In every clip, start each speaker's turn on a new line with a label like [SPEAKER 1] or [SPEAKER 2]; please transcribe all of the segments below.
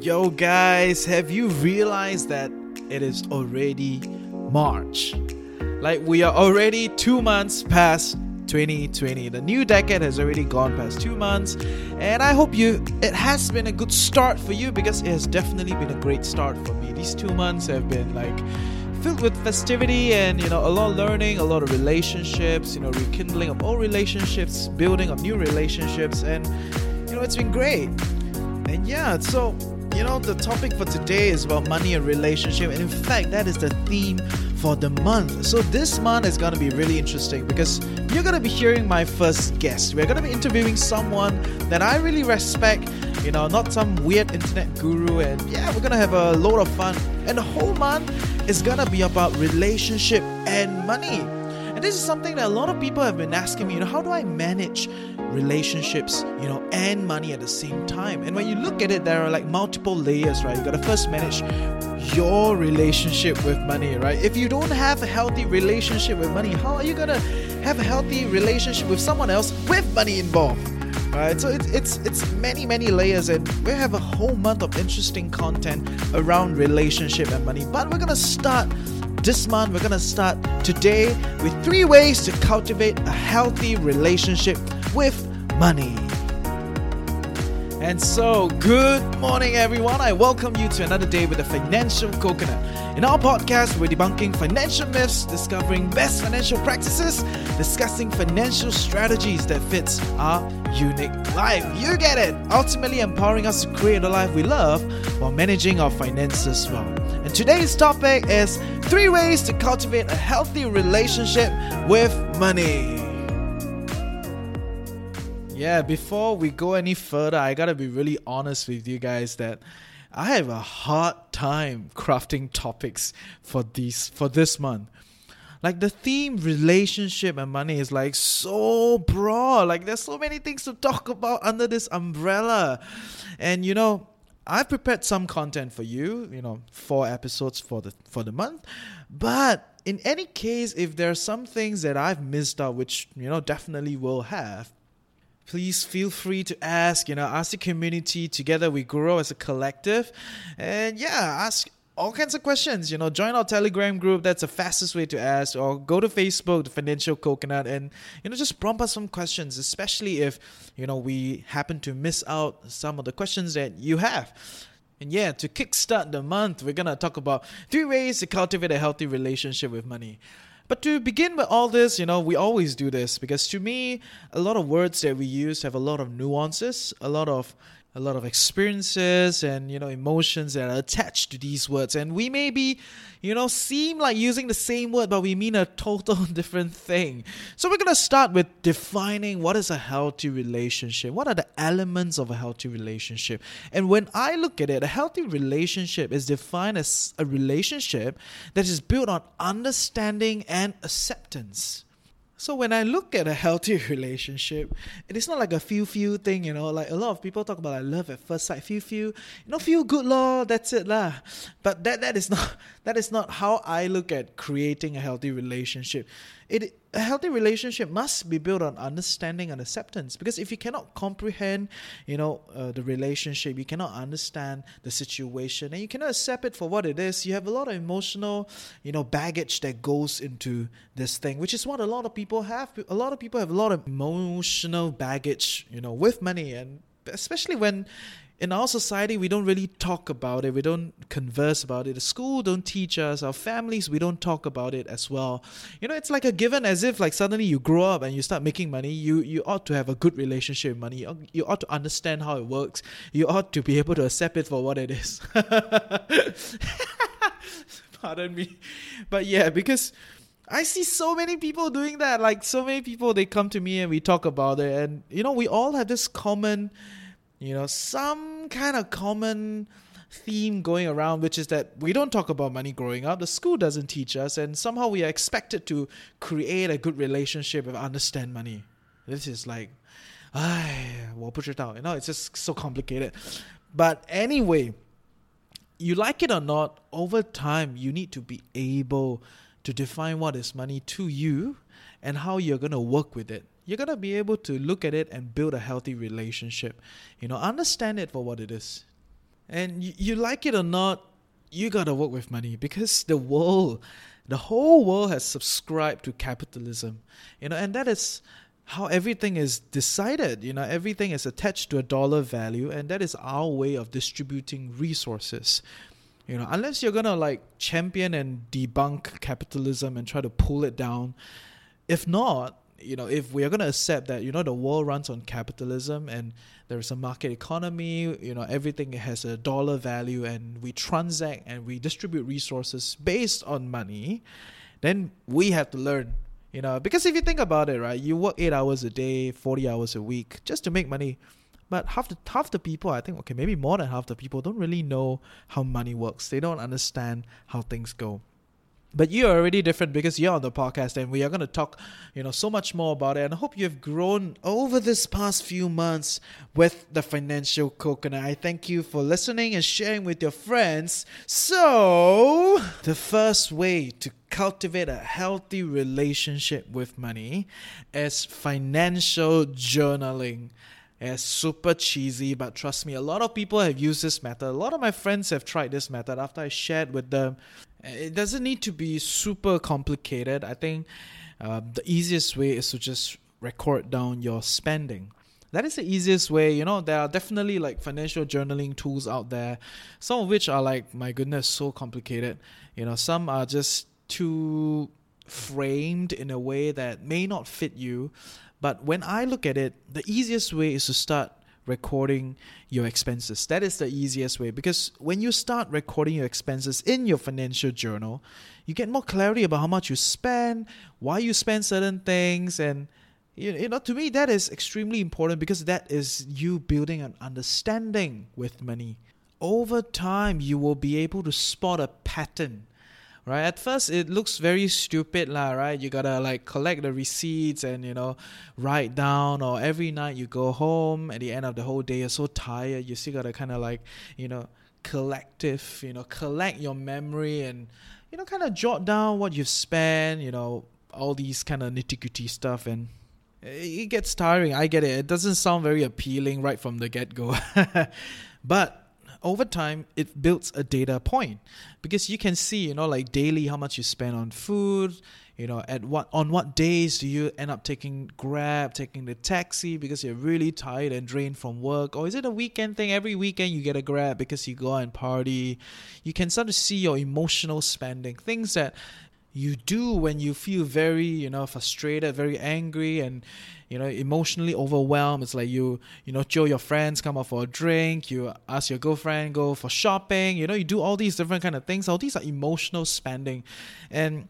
[SPEAKER 1] Yo guys, have you realized that it is already March? Like we are already two months past 2020. The new decade has already gone past two months, and I hope you it has been a good start for you because it has definitely been a great start for me. These two months have been like filled with festivity and you know a lot of learning, a lot of relationships, you know rekindling of old relationships, building of new relationships, and you know it's been great. And yeah, so you know, the topic for today is about money and relationship, and in fact, that is the theme for the month. So, this month is going to be really interesting because you're going to be hearing my first guest. We're going to be interviewing someone that I really respect, you know, not some weird internet guru, and yeah, we're going to have a load of fun. And the whole month is going to be about relationship and money. And this is something that a lot of people have been asking me, you know, how do I manage relationships, you know, and money at the same time? And when you look at it, there are like multiple layers, right? You gotta first manage your relationship with money, right? If you don't have a healthy relationship with money, how are you gonna have a healthy relationship with someone else with money involved? Right, so it's it's it's many many layers, and we have a whole month of interesting content around relationship and money. But we're gonna start this month, we're gonna start today with three ways to cultivate a healthy relationship with money. And so, good morning, everyone. I welcome you to another day with the Financial Coconut. In our podcast, we're debunking financial myths, discovering best financial practices, discussing financial strategies that fits our unique life. You get it! Ultimately empowering us to create a life we love while managing our finances well. Today's topic is three ways to cultivate a healthy relationship with money. Yeah, before we go any further, I gotta be really honest with you guys that I have a hard time crafting topics for these for this month. Like the theme relationship and money is like so broad. Like there's so many things to talk about under this umbrella. And you know, I've prepared some content for you, you know, four episodes for the for the month. But in any case, if there are some things that I've missed out, which you know definitely will have, please feel free to ask. You know, ask the community. Together we grow as a collective, and yeah, ask all kinds of questions. You know, join our Telegram group. That's the fastest way to ask. Or go to Facebook, the Financial Coconut, and you know, just prompt us some questions. Especially if you know we happen to miss out some of the questions that you have. And yeah, to kickstart the month, we're gonna talk about three ways to cultivate a healthy relationship with money. But to begin with all this, you know, we always do this because to me, a lot of words that we use have a lot of nuances, a lot of a lot of experiences and you know emotions that are attached to these words. And we may be you know seem like using the same word but we mean a total different thing. So we're going to start with defining what is a healthy relationship. What are the elements of a healthy relationship? And when i look at it a healthy relationship is defined as a relationship that is built on understanding and acceptance so when I look at a healthy relationship, it is not like a feel feel thing, you know. Like a lot of people talk about like love at first sight, feel feel, you know, feel good law. That's it lah. But that that is not that is not how I look at creating a healthy relationship. It a healthy relationship must be built on understanding and acceptance. Because if you cannot comprehend you know uh, the relationship you cannot understand the situation and you cannot accept it for what it is you have a lot of emotional you know baggage that goes into this thing which is what a lot of people have. A lot of people have a lot of emotional baggage you know with money and especially when in our society we don't really talk about it. We don't converse about it. The school don't teach us. Our families we don't talk about it as well. You know it's like a given as if like suddenly you grow up and you start making money you you ought to have a good relationship with money. You ought to understand how it works. You ought to be able to accept it for what it is. Pardon me. But yeah because I see so many people doing that. Like so many people, they come to me and we talk about it, and you know, we all have this common you know, some kind of common theme going around, which is that we don't talk about money growing up. The school doesn't teach us, and somehow we are expected to create a good relationship and understand money. This is like, I 我不知道. you know, it's just so complicated. But anyway, you like it or not, over time, you need to be able to define what is money to you and how you're going to work with it. You're going to be able to look at it and build a healthy relationship. You know, understand it for what it is. And you, you like it or not, you got to work with money because the world, the whole world has subscribed to capitalism. You know, and that is how everything is decided. You know, everything is attached to a dollar value, and that is our way of distributing resources. You know, unless you're gonna like champion and debunk capitalism and try to pull it down. If not, you know, if we are gonna accept that, you know, the world runs on capitalism and there's a market economy, you know, everything has a dollar value and we transact and we distribute resources based on money, then we have to learn you know, because if you think about it, right, you work eight hours a day, forty hours a week, just to make money. But half the half the people, I think, okay, maybe more than half the people don't really know how money works. They don't understand how things go. But you're already different because you're on the podcast and we are going to talk, you know, so much more about it. And I hope you've grown over this past few months with the financial coconut. I thank you for listening and sharing with your friends. So, the first way to cultivate a healthy relationship with money is financial journaling. It's super cheesy, but trust me, a lot of people have used this method. A lot of my friends have tried this method after I shared with them it doesn't need to be super complicated. I think uh, the easiest way is to just record down your spending. That is the easiest way. You know, there are definitely like financial journaling tools out there, some of which are like, my goodness, so complicated. You know, some are just too framed in a way that may not fit you. But when I look at it, the easiest way is to start recording your expenses. That is the easiest way because when you start recording your expenses in your financial journal, you get more clarity about how much you spend, why you spend certain things, and you know, to me, that is extremely important because that is you building an understanding with money. Over time, you will be able to spot a pattern right? At first, it looks very stupid, lah, right? You gotta like collect the receipts and you know write down, or every night you go home at the end of the whole day, you're so tired, you still gotta kind of like you know collective, you know, collect your memory and you know kind of jot down what you've spent, you know, all these kind of nitty gritty stuff and. It gets tiring. I get it. It doesn't sound very appealing right from the get go. but over time it builds a data point. Because you can see you know like daily how much you spend on food you know at what on what days do you end up taking grab taking the taxi because you're really tired and drained from work? Or is it a weekend thing? Every weekend you get a grab because you go and party. You can start to see your emotional spending things that you do when you feel very you know frustrated very angry and you know emotionally overwhelmed. It's like you you know joe your friends come out for a drink you ask your girlfriend go for shopping you know you do all these different kind of things. All these are emotional spending. And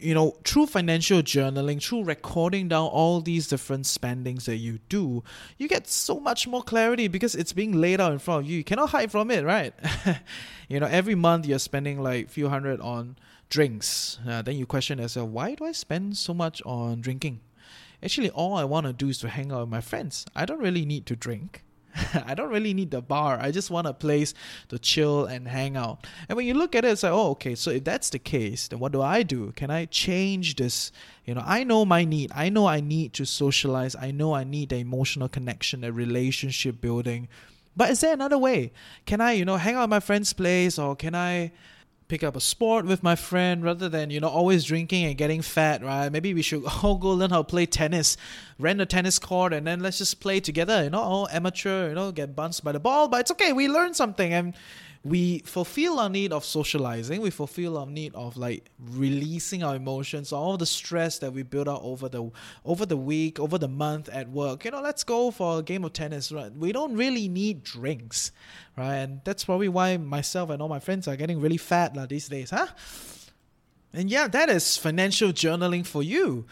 [SPEAKER 1] you know through financial journaling through recording down all these different spendings that you do you get so much more clarity because it's being laid out in front of you. You cannot hide from it right? You know every month you're spending like few hundred on drinks. Uh, then you question yourself, why do I spend so much on drinking? Actually, all I want to do is to hang out with my friends. I don't really need to drink. I don't really need the bar. I just want a place to chill and hang out. And when you look at it, it's like, oh, okay, so if that's the case, then what do I do? Can I change this? You know, I know my need. I know I need to socialize. I know I need the emotional connection, the relationship building. But is there another way? Can I, you know, hang out at my friend's place or can I pick up a sport with my friend rather than you know always drinking and getting fat right? Maybe we should all go learn how to play tennis. Rent a tennis court and then let's just play together you know all amateur you know get bounced by the ball but it's okay we learn something. And we fulfill our need of socializing we fulfill our need of like releasing our emotions all the stress that we build up over the over the week over the month at work you know let's go for a game of tennis right? We don't really need drinks right? And that's probably why myself and all my friends are getting really fat like, these days huh? And yeah that is financial journaling for you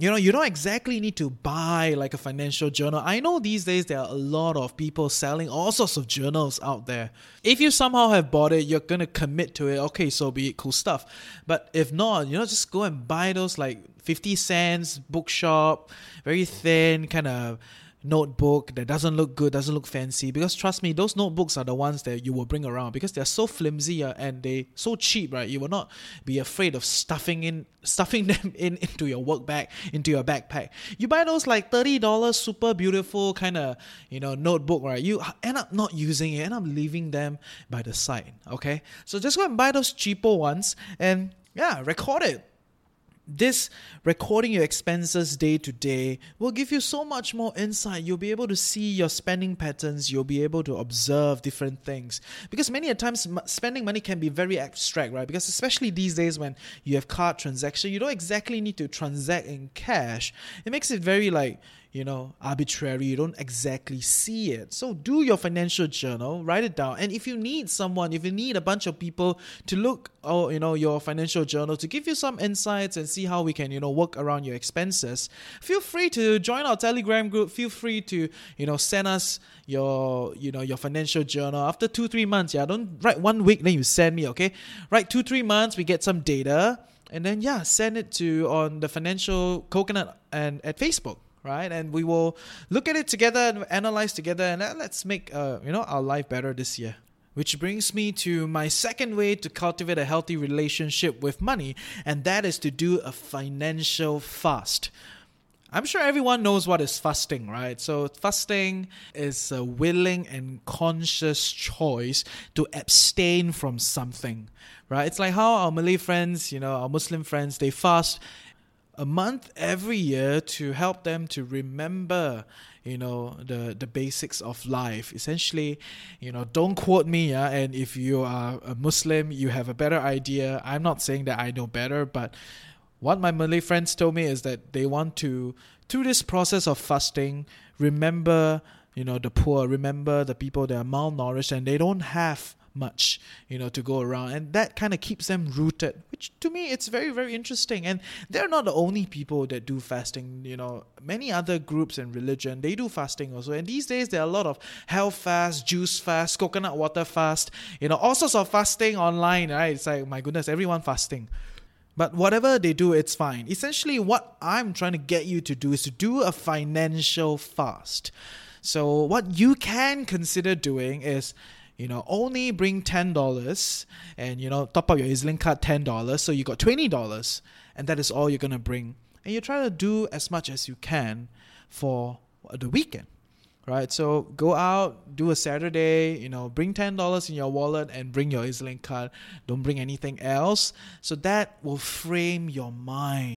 [SPEAKER 1] you know, you don't exactly need to buy like a financial journal. I know these days there are a lot of people selling all sorts of journals out there. If you somehow have bought it, you're gonna commit to it. Okay, so be it cool stuff. But if not, you know, just go and buy those like 50 cents bookshop, very thin, kind of notebook that doesn't look good, doesn't look fancy. Because trust me, those notebooks are the ones that you will bring around because they're so flimsy uh, and they so cheap, right? You will not be afraid of stuffing in stuffing them in into your work bag, into your backpack. You buy those like thirty dollars, super beautiful kind of you know notebook, right? You end up not using it, end up leaving them by the side. Okay, so just go and buy those cheaper ones and yeah, record it this recording your expenses day to day will give you so much more insight. You'll be able to see your spending patterns. You'll be able to observe different things. Because many a times spending money can be very abstract, right? Because especially these days when you have card transaction, you don't exactly need to transact in cash. It makes it very like you know, arbitrary. You don't exactly see it. So do your financial journal, write it down. And if you need someone, if you need a bunch of people to look, oh, you know, your financial journal to give you some insights and see how we can, you know, work around your expenses, feel free to join our Telegram group. Feel free to, you know, send us your, you know, your financial journal after two, three months. Yeah, don't write one week, then you send me, okay? Write two, three months, we get some data. And then yeah, send it to on the financial coconut and at Facebook right? And we will look at it together and analyze together, and let's make uh, you know our life better this year. Which brings me to my second way to cultivate a healthy relationship with money, and that is to do a financial fast. I'm sure everyone knows what is fasting, right? So, fasting is a willing and conscious choice to abstain from something, right? It's like how our Malay friends, you know, our Muslim friends, they fast a month every year to help them to remember you know the the basics of life. Essentially you know don't quote me yeah and if you are a muslim you have a better idea. I'm not saying that i know better but what my malay friends told me is that they want to through this process of fasting remember you know the poor remember the people that are malnourished and they don't have much you know to go around. And that kind of keeps them rooted which to me it's very very interesting. And they're not the only people that do fasting you know. Many other groups and religion they do fasting also. And these days there are a lot of health fast juice fast coconut water fast you know all sorts of fasting online right? It's like my goodness everyone fasting. But whatever they do, it's fine. Essentially, what I'm trying to get you to do is to do a financial fast. So, what you can consider doing is you know, only bring ten dollars and you know, top up your EZ-Link card ten dollars, so you got twenty dollars, and that is all you're gonna bring. And you try to do as much as you can for the weekend. Right, so go out, do a Saturday, you know, bring ten dollars in your wallet and bring your EZ-Link card. Don't bring anything else. So that will frame your mind.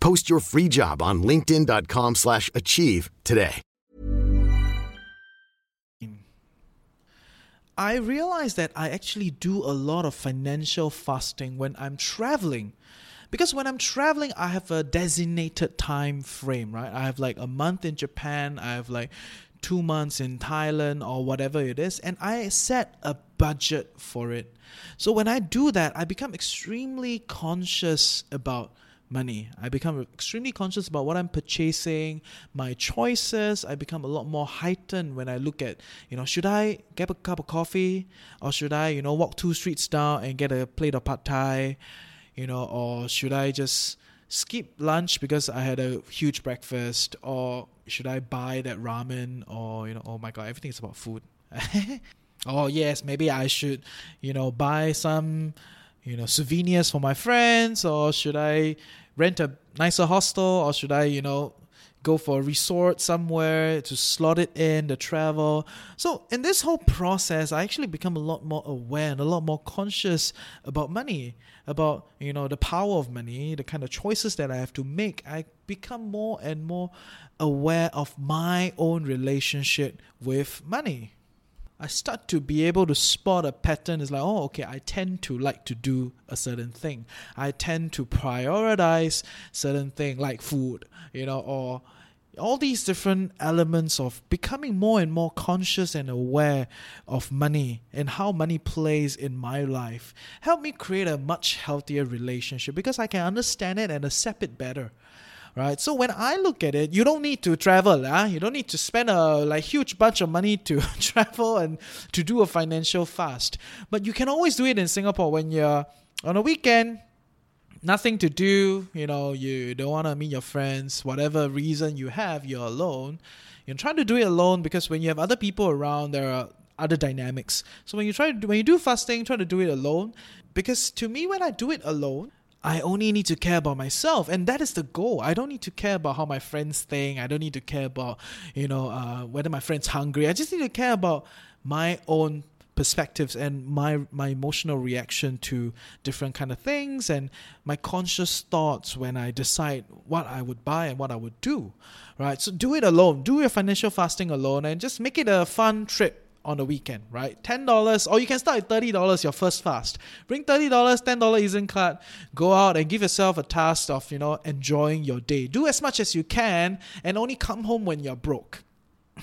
[SPEAKER 2] Post your free job on linkedin.com slash achieve today.
[SPEAKER 1] I realize that I actually do a lot of financial fasting when I'm traveling. Because when I'm traveling, I have a designated time frame, right? I have like a month in Japan, I have like two months in Thailand or whatever it is, and I set a budget for it. So when I do that, I become extremely conscious about money. I become extremely conscious about what I'm purchasing, my choices. I become a lot more heightened when I look at, you know, should I get a cup of coffee or should I, you know, walk two streets down and get a plate of pad thai, you know, or should I just skip lunch because I had a huge breakfast or should I buy that ramen or, you know, oh my god, everything is about food. oh yes, maybe I should, you know, buy some you know souvenirs for my friends or should i rent a nicer hostel or should i you know go for a resort somewhere to slot it in the travel? So in this whole process i actually become a lot more aware and a lot more conscious about money about you know the power of money the kind of choices that i have to make. I become more and more aware of my own relationship with money I start to be able to spot a pattern. It's like, oh, okay, I tend to like to do a certain thing. I tend to prioritize certain thing like food, you know, or all these different elements of becoming more and more conscious and aware of money and how money plays in my life help me create a much healthier relationship because I can understand it and accept it better right? So when I look at it, you don't need to travel, huh? you don't need to spend a like huge bunch of money to travel and to do a financial fast. But you can always do it in Singapore when you're on a weekend, nothing to do, you know, you don't want to meet your friends, whatever reason you have, you're alone. You're trying to do it alone because when you have other people around, there are other dynamics. So when you try to do, when you do fasting, try to do it alone. Because to me, when I do it alone, I only need to care about myself, and that is the goal. I don't need to care about how my friends think. I don't need to care about, you know, uh, whether my friend's hungry. I just need to care about my own perspectives and my my emotional reaction to different kind of things and my conscious thoughts when I decide what I would buy and what I would do. Right? So do it alone. Do your financial fasting alone and just make it a fun trip on the weekend, right? Ten dollars, or you can start thirty dollars your first fast. Bring thirty dollars, ten dollar isn't card. Go out and give yourself a task of you know enjoying your day. Do as much as you can, and only come home when you're broke.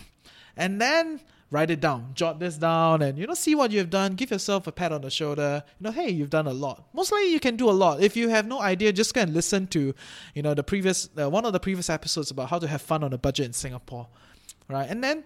[SPEAKER 1] And then write it down, jot this down, and you know see what you've done. Give yourself a pat on the shoulder. You know, hey, you've done a lot. Mostly you can do a lot. If you have no idea, just go and listen to, you know, the previous uh, one of the previous episodes about how to have fun on a budget in Singapore, right? And then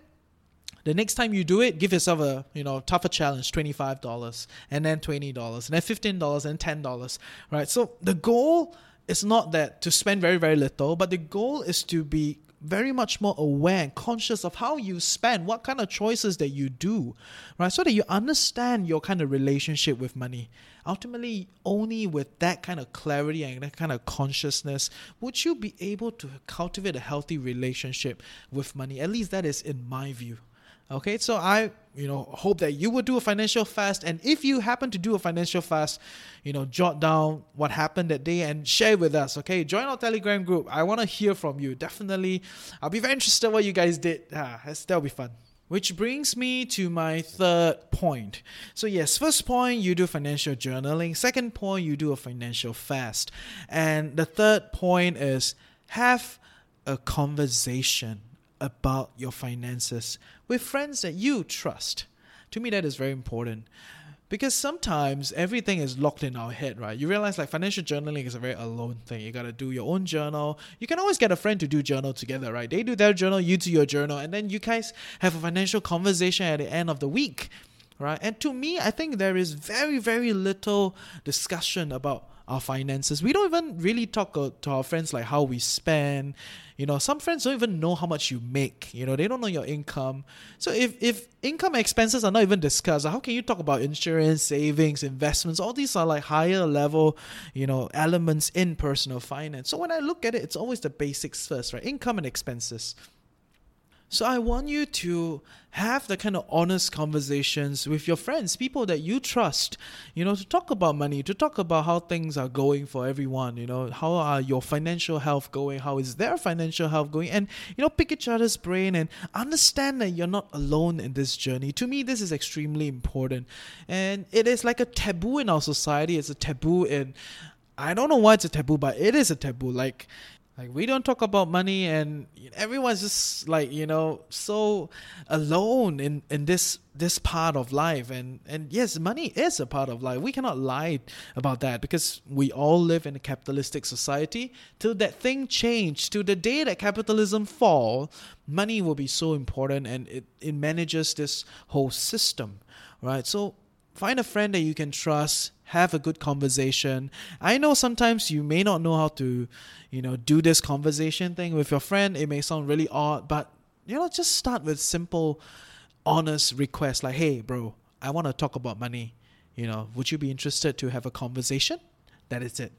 [SPEAKER 1] the next time you do it, give yourself a you know tougher challenge, twenty five dollars, and then twenty dollars, and then fifteen dollars, and ten dollars. Right. So the goal is not that to spend very very little, but the goal is to be very much more aware and conscious of how you spend, what kind of choices that you do, right? So that you understand your kind of relationship with money. Ultimately, only with that kind of clarity and that kind of consciousness would you be able to cultivate a healthy relationship with money. At least that is in my view. Okay, so I, you know, hope that you will do a financial fast. And if you happen to do a financial fast, you know, jot down what happened that day and share with us. Okay, join our Telegram group. I want to hear from you. Definitely, I'll be very interested what you guys did. Ah, that'll be fun. Which brings me to my third point. So, yes, first point, you do financial journaling. Second point, you do a financial fast. And the third point is have a conversation about your finances with friends that you trust. To me, that is very important because sometimes everything is locked in our head, right? You realize like financial journaling is a very alone thing. You got to do your own journal. You can always get a friend to do journal together, right? They do their journal, you do your journal, and then you guys have a financial conversation at the end of the week, right? And to me, I think there is very, very little discussion about our finances. We don't even really talk uh, to our friends like how we spend. You know, some friends don't even know how much you make. You know, they don't know your income. So if if income expenses are not even discussed, how can you talk about insurance, savings, investments? All these are like higher level, you know, elements in personal finance. So when I look at it, it's always the basics first, right? Income and expenses. So I want you to have the kind of honest conversations with your friends, people that you trust, you know, to talk about money, to talk about how things are going for everyone, you know, how are your financial health going, how is their financial health going, and, you know, pick each other's brain and understand that you're not alone in this journey. To me, this is extremely important. And it is like a taboo in our society, it's a taboo in I don't know why it's a taboo, but it is a taboo. Like like we don't talk about money, and everyone's just like you know so alone in in this this part of life. And and yes, money is a part of life. We cannot lie about that because we all live in a capitalistic society. Till that thing change, till the day that capitalism fall, money will be so important, and it it manages this whole system, right? So find a friend that you can trust have a good conversation. I know sometimes you may not know how to, you know, do this conversation thing with your friend. It may sound really odd, but you know, just start with simple, honest requests like, "Hey, bro, I want to talk about money. You know, would you be interested to have a conversation?" That is it,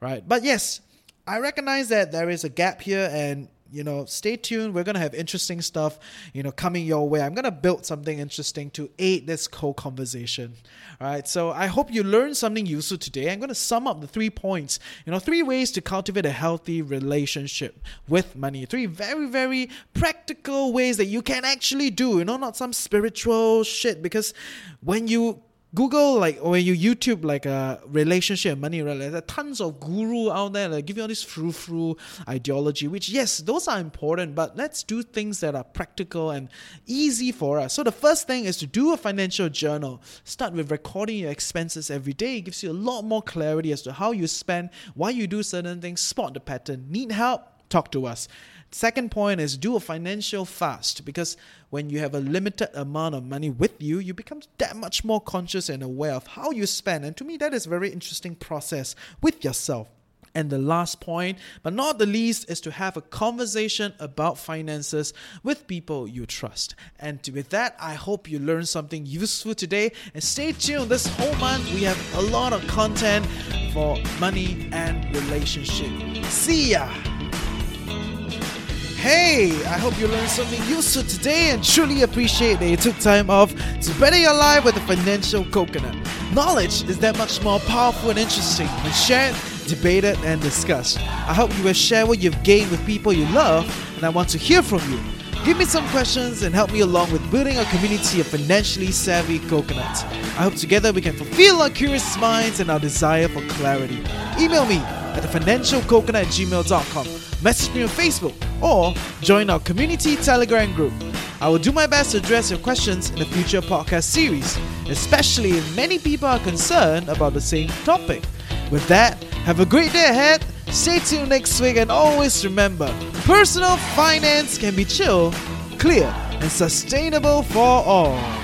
[SPEAKER 1] right? But yes, I recognize that there is a gap here, and you know, stay tuned. We're gonna have interesting stuff, you know, coming your way. I'm gonna build something interesting to aid this co-conversation. All right. So I hope you learned something useful today. I'm gonna sum up the three points. You know, three ways to cultivate a healthy relationship with money. Three very, very practical ways that you can actually do. You know, not some spiritual shit. Because when you Google like when you YouTube like a relationship and money, right? Like, there are tons of guru out there that give you all this frou frou ideology, which yes, those are important, but let's do things that are practical and easy for us. So the first thing is to do a financial journal. Start with recording your expenses every day. It gives you a lot more clarity as to how you spend, why you do certain things, spot the pattern. Need help? Talk to us. Second point is do a financial fast because when you have a limited amount of money with you, you become that much more conscious and aware of how you spend. And to me, that is a very interesting process with yourself. And the last point, but not the least, is to have a conversation about finances with people you trust. And with that, I hope you learned something useful today. And stay tuned this whole month, we have a lot of content for money and relationship. See ya! Hey, I hope you learned something useful today and truly appreciate that you took time off to better your life with a financial coconut. Knowledge is that much more powerful and interesting when shared, debated, and discussed. I hope you will share what you've gained with people you love, and I want to hear from you. Give me some questions and help me along with building a community of financially savvy coconuts. I hope together we can fulfill our curious minds and our desire for clarity. Email me at thefinancialcoconut at gmail.com. Message me on Facebook or join our community Telegram group. I will do my best to address your questions in a future podcast series, especially if many people are concerned about the same topic. With that, have a great day ahead, stay tuned next week, and always remember personal finance can be chill, clear, and sustainable for all.